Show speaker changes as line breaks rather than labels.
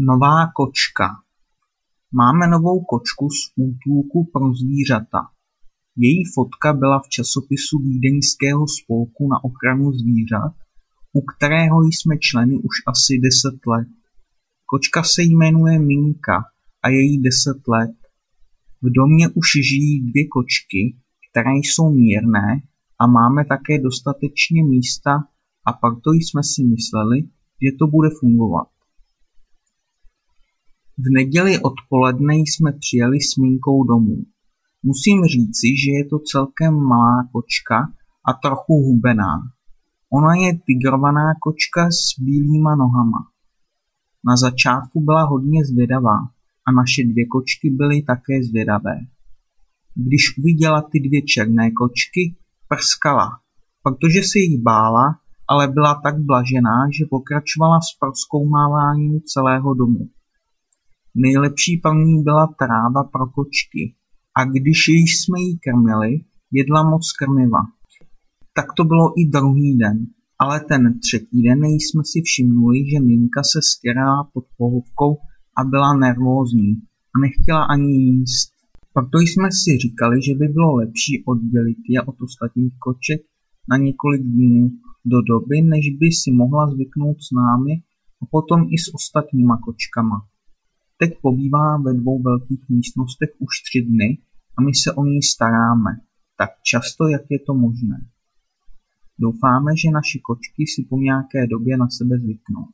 Nová kočka Máme novou kočku z útulku pro zvířata. Její fotka byla v časopisu Vídeňského spolku na ochranu zvířat, u kterého jsme členy už asi deset let. Kočka se jmenuje Minka a je jí deset let. V domě už žijí dvě kočky, které jsou mírné a máme také dostatečně místa a proto jsme si mysleli, že to bude fungovat. V neděli odpoledne jsme přijeli s Minkou domů. Musím říci, že je to celkem malá kočka a trochu hubená. Ona je tigrovaná kočka s bílýma nohama. Na začátku byla hodně zvědavá a naše dvě kočky byly také zvědavé. Když uviděla ty dvě černé kočky, prskala, protože se jich bála, ale byla tak blažená, že pokračovala s proskoumáváním celého domu. Nejlepší pro ní byla tráva pro kočky a když již jsme jí krmili, jedla moc krmiva. Tak to bylo i druhý den, ale ten třetí den jsme si všimnuli, že Minka se stěrala pod pohovkou a byla nervózní a nechtěla ani jíst. Proto jsme si říkali, že by bylo lepší oddělit je od ostatních koček na několik dnů do doby, než by si mohla zvyknout s námi a potom i s ostatníma kočkama. Teď pobývá ve dvou velkých místnostech už tři dny a my se o ní staráme, tak často, jak je to možné. Doufáme, že naši kočky si po nějaké době na sebe zvyknou.